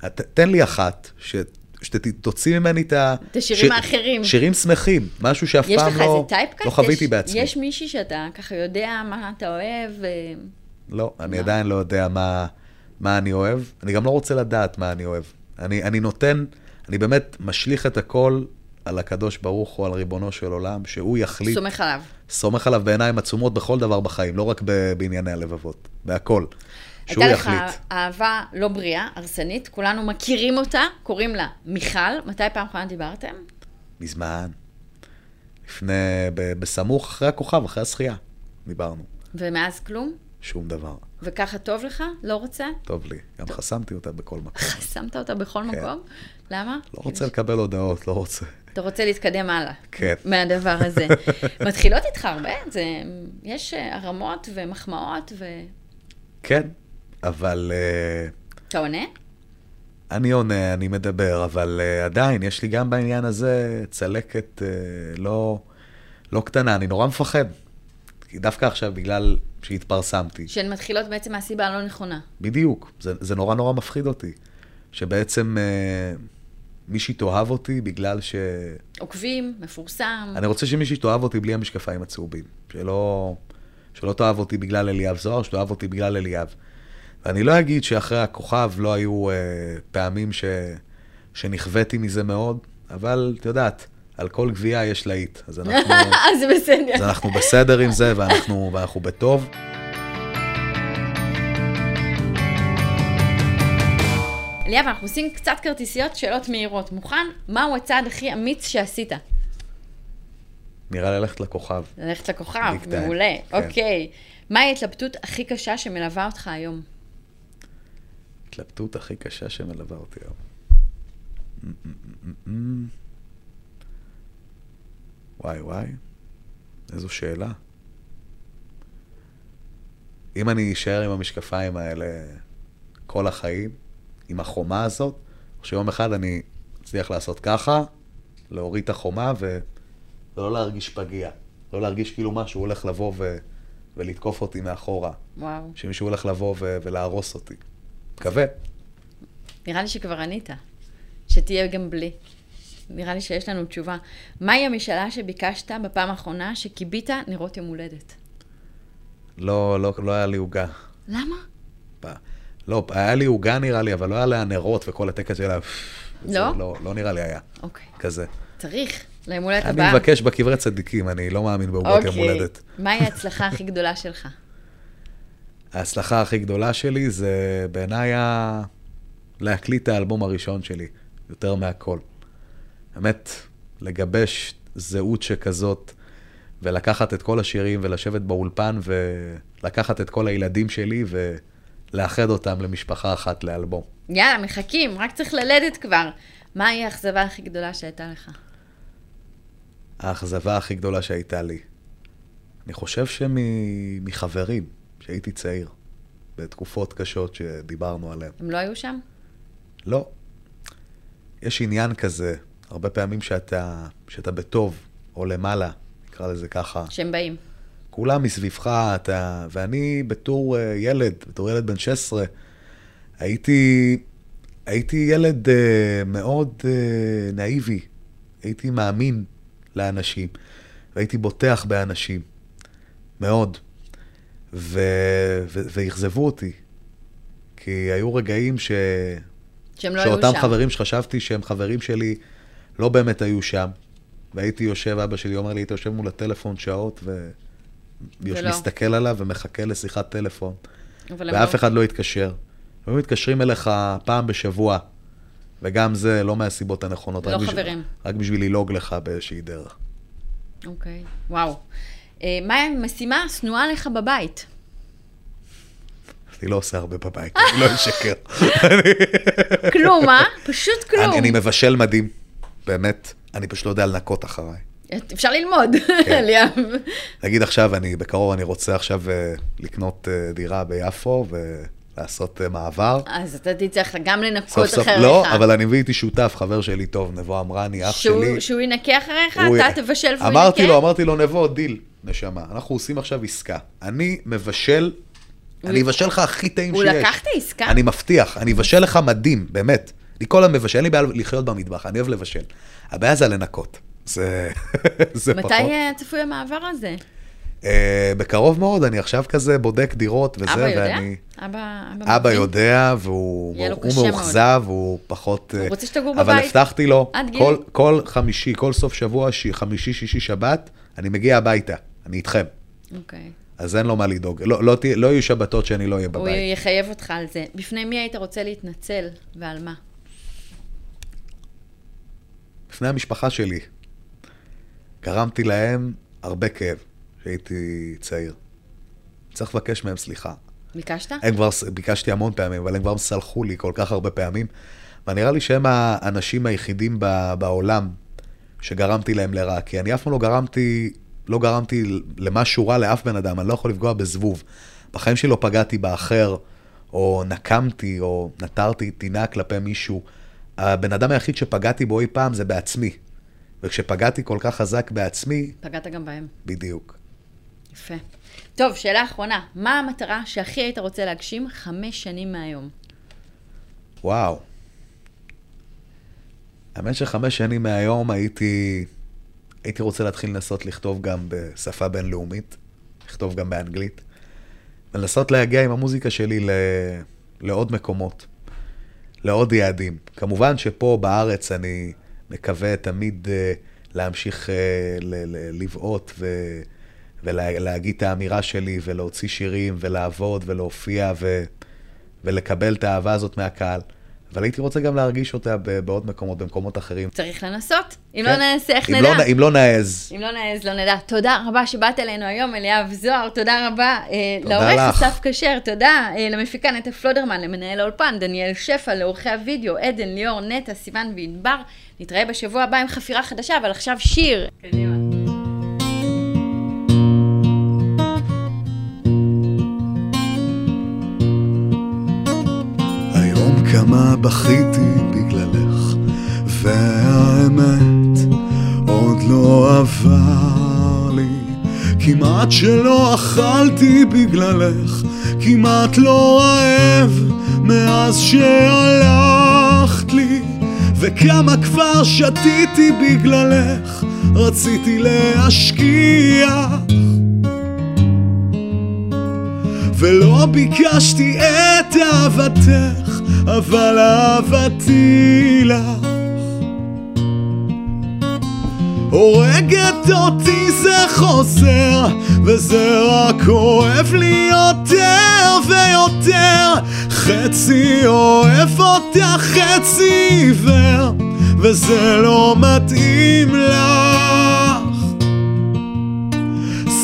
B: ת, תן לי אחת, ש, שתוציא ממני את ה...
A: את השירים האחרים.
B: שירים שמחים, משהו שאף פעם לא? לא חוויתי
A: יש,
B: בעצמי.
A: יש מישהי שאתה ככה יודע מה אתה אוהב? ו...
B: לא, אני
A: מה?
B: עדיין לא יודע מה, מה אני אוהב. אני גם לא רוצה לדעת מה אני אוהב. אני, אני נותן, אני באמת משליך את הכל על הקדוש ברוך הוא, על ריבונו של עולם, שהוא יחליט.
A: סומך עליו.
B: סומך עליו בעיניים עצומות בכל דבר בחיים, לא רק בענייני הלבבות, בהכל. שהוא
A: הייתה לך
B: יחליט.
A: אהבה לא בריאה, הרסנית, כולנו מכירים אותה, קוראים לה מיכל. מתי פעם אחרונה דיברתם?
B: מזמן. לפני, ב- בסמוך אחרי הכוכב, אחרי הזכייה, דיברנו.
A: ומאז כלום?
B: שום דבר.
A: וככה טוב לך? לא רוצה?
B: טוב לי. גם חסמתי אותה בכל מקום.
A: שמת אותה בכל
B: כן.
A: מקום? למה?
B: לא רוצה לקבל הודעות, לא רוצה.
A: אתה רוצה להתקדם הלאה.
B: כן.
A: מהדבר הזה. מתחילות איתך הרבה, זה, יש אה, הרמות ומחמאות, ואתה
B: כן, אבל uh,
A: עונה?
B: אני עונה, אני מדבר, אבל uh, עדיין, יש לי גם בעניין הזה צלקת uh, לא, לא קטנה, אני נורא מפחד. דווקא עכשיו, בגלל שהתפרסמתי,
A: שהן מתחילות בעצם מהסיבה הלא נכונה.
B: בדיוק, זה, זה נורא נורא מפחיד אותי. שבעצם אה, מישהי תאהב אותי בגלל ש...
A: עוקבים, מפורסם.
B: אני רוצה שמישהי תאהב אותי בלי המשקפיים הצהובים. שלא, שלא תאהב אותי בגלל אליאב זוהר, שתאהב אותי בגלל אליאב. ואני לא אגיד שאחרי הכוכב לא היו אה, פעמים ש, שנכוויתי מזה מאוד, אבל את יודעת, על כל גבייה יש להיט. אז אנחנו,
A: זה בסדר.
B: אז אנחנו בסדר עם זה ואנחנו, ואנחנו בטוב.
A: אליאב, אנחנו עושים קצת כרטיסיות, שאלות מהירות. מוכן? מהו הצעד הכי אמיץ שעשית?
B: נראה ללכת לכוכב.
A: ללכת לכוכב, מעולה.
B: כן.
A: אוקיי. מהי ההתלבטות הכי קשה שמלווה אותך היום?
B: התלבטות הכי קשה שמלווה אותי היום. וואי וואי, איזו שאלה. אם אני אשאר עם המשקפיים האלה כל החיים, עם החומה הזאת, שיום אחד אני אצליח לעשות ככה, להוריד את החומה ו... ולא להרגיש פגיע. לא להרגיש כאילו משהו הולך לבוא ו... ולתקוף אותי מאחורה.
A: וואו.
B: שמישהו הולך לבוא ו... ולהרוס אותי. מקווה.
A: נראה לי שכבר ענית. שתהיה גם בלי. נראה לי שיש לנו תשובה. מהי המשאלה שביקשת בפעם האחרונה שכיבית נרות יום הולדת?
B: לא, לא, לא היה לי עוגה.
A: למה?
B: לא, היה לי עוגה נראה לי, אבל לא היה לה נרות וכל הטקס שלה.
A: לא?
B: לא? לא נראה לי היה
A: אוקיי.
B: כזה.
A: צריך. ליום הולדת
B: אני
A: הבא.
B: מבקש בקברי צדיקים, אני לא מאמין בעוגות יום הולדת.
A: מהי ההצלחה הכי גדולה שלך?
B: ההצלחה הכי גדולה שלי זה בעיניי ה- להקליט את האלבום הראשון שלי, יותר מהכל. באמת, לגבש זהות שכזאת, ולקחת את כל השירים ולשבת באולפן ולקחת את כל הילדים שלי ולאחד אותם למשפחה אחת לאלבום.
A: יאללה, מחכים, רק צריך ללדת כבר. מהי האכזבה הכי גדולה שהייתה לך?
B: האכזבה הכי גדולה שהייתה לי. אני חושב שמחברים, שהייתי צעיר, בתקופות קשות שדיברנו עליהן.
A: הם לא היו שם?
B: לא. יש עניין כזה, הרבה פעמים שאתה, שאתה בטוב, או למעלה, נקרא לזה ככה.
A: שהם באים.
B: כולם מסביבך, אתה... ואני בתור uh, ילד, בתור ילד בן 16, הייתי, הייתי ילד uh, מאוד uh, נאיבי. הייתי מאמין לאנשים, והייתי בוטח באנשים. מאוד. ו... ו... ואכזבו אותי. כי היו רגעים ש...
A: שהם לא היו
B: שאותם
A: שם.
B: חברים שחשבתי שהם חברים שלי, לא באמת היו שם. והייתי יושב, אבא שלי אומר לי, היית יושב מול הטלפון שעות, ו...
A: ולא.
B: מסתכל עליו ומחכה לשיחת טלפון. ואף
A: לא.
B: אחד לא התקשר. היו מתקשרים אליך פעם בשבוע, וגם זה לא מהסיבות הנכונות.
A: לא
B: רק
A: חברים.
B: רק בשביל ללעוג לך באיזושהי דרך.
A: אוקיי, וואו. אה, מהי המשימה השנואה לך בבית?
B: אני לא עושה הרבה בבית, אני לא אשקר.
A: כלום, אה? פשוט כלום.
B: אני אני מבשל מדהים, באמת. אני פשוט לא יודע לנקות אחריי.
A: אפשר ללמוד,
B: כן.
A: אליאב.
B: נגיד עכשיו, אני, בקרוב אני רוצה עכשיו אה, לקנות אה, דירה ביפו, לעשות אה, מעבר.
A: אז אתה תצטרך גם לנקות
B: סוף סוף,
A: אחריך.
B: לא, אבל אני מביא איתי שותף, חבר שלי טוב, נבו אמרני, אח
A: שהוא-
B: שלי.
A: שהוא ינקה אחריך,
B: הוא-
A: אתה תבשל והוא ינקה?
B: אמרתי לו, אמרתי לו, נבו, דיל, נשמה, אנחנו עושים עכשיו עסקה. אני מבשל, אני אבשל לך הכי טעים
A: הוא
B: שיש.
A: לקח את העסקה?
B: אני מבטיח, אני אבשל לך מדהים, באמת. אני כל היום מבשל, אין לי בעיה לחיות במטבח, אני אוהב לבשל. הבעיה זה לנקות. זה, זה פחות.
A: מתי אה, צפוי המעבר הזה?
B: אה, בקרוב מאוד, אני עכשיו כזה בודק דירות וזה,
A: אבא יודע?
B: ואני...
A: אבא אבא
B: אבא
A: מבין?
B: יודע, והוא הוא. מאוכזב, הוא פחות...
A: הוא
B: אה,
A: רוצה שתגור
B: אבל
A: בבית.
B: הבטחתי לו. כל, כל חמישי, כל סוף שבוע, ש- חמישי, שישי, שבת, אני מגיע הביתה, אני איתכם.
A: אוקיי.
B: אז אין לו מה לדאוג. לא, לא, תהיה- לא יהיו שבתות שאני לא אהיה
A: הוא
B: בבית.
A: יחייב אותך על זה. בפני מי היית רוצה להתנצל ועל מה?
B: לפני המשפחה שלי, גרמתי להם הרבה כאב כשהייתי צעיר. צריך לבקש מהם סליחה.
A: ביקשת?
B: הם כבר, ביקשתי המון פעמים, אבל הם כבר סלחו לי כל כך הרבה פעמים. ונראה לי שהם האנשים היחידים ב- בעולם שגרמתי להם לרע. כי אני אף פעם לא גרמתי, לא גרמתי למשהו רע לאף בן אדם, אני לא יכול לפגוע בזבוב. בחיים שלי לא פגעתי באחר, או נקמתי, או נטרתי טינה כלפי מישהו. הבן אדם היחיד שפגעתי בו אי פעם זה בעצמי. וכשפגעתי כל כך חזק בעצמי,
A: פגעת גם בהם.
B: בדיוק.
A: יפה. טוב, שאלה אחרונה. מה המטרה שהכי היית רוצה להגשים חמש שנים מהיום?
B: וואו. האמת שחמש שנים מהיום הייתי, הייתי רוצה להתחיל לנסות לכתוב גם בשפה בינלאומית, לכתוב גם באנגלית, ולנסות להגיע עם המוזיקה שלי ל... לעוד מקומות, לעוד יעדים. כמובן שפה בארץ אני מקווה תמיד uh, להמשיך ל- לבעוט ו... ולהגיד את האמירה שלי, ולהוציא שירים, ולעבוד, ולהופיע, ו... ולקבל את האהבה הזאת מהקהל. אבל הייתי רוצה גם להרגיש אותה בעוד מקומות, במקומות אחרים.
A: צריך לנסות. אם
B: כן.
A: לא ננסה, איך
B: אם
A: נדע?
B: לא, אם לא נעז.
A: אם לא נעז, לא נדע. תודה רבה שבאת אלינו היום, אליאב זוהר, תודה רבה. אה,
B: תודה
A: לעורך
B: לך.
A: אסף כשר, תודה אה, למפיקה נטע פלודרמן, למנהל האולפן, דניאל שפע, לעורכי הוידאו, עדן, ליאור, נטע, סיוון וענבר. נתראה בשבוע הבא עם חפירה חדשה, אבל עכשיו שיר. קדימה.
B: בכיתי בגללך, והאמת עוד לא עבר לי. כמעט שלא אכלתי בגללך, כמעט לא רעב מאז שהלכת לי. וכמה כבר שתיתי בגללך, רציתי להשקיע. ולא ביקשתי את אהבתך, אבל אהבתי לך. הורגת אותי זה חוזר, וזה רק כואב לי יותר ויותר. חצי אוהב אותך, חצי עיוור, וזה לא מתאים לך.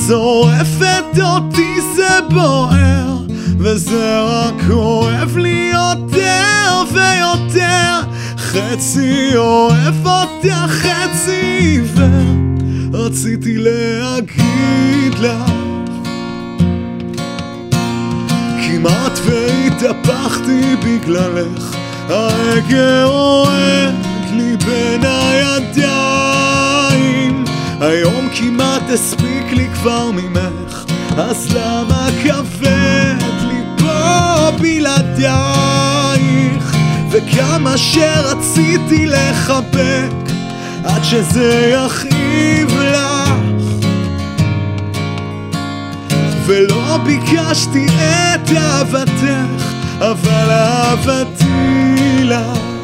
B: שורפת אותי זה בוער, וזה רק כואב לי יותר ויותר. חצי אוהב אותך, חצי עיוור, רציתי להגיד לך. כמעט והתהפכתי בגללך, ההגה רועד לי בין הידיים. היום כמעט הספיק לי כבר ממך, אז למה כבד בלעדייך? וכמה שרציתי לחבק, עד שזה יכאיב לך. ולא ביקשתי את אהבתך, אבל אהבתי לך.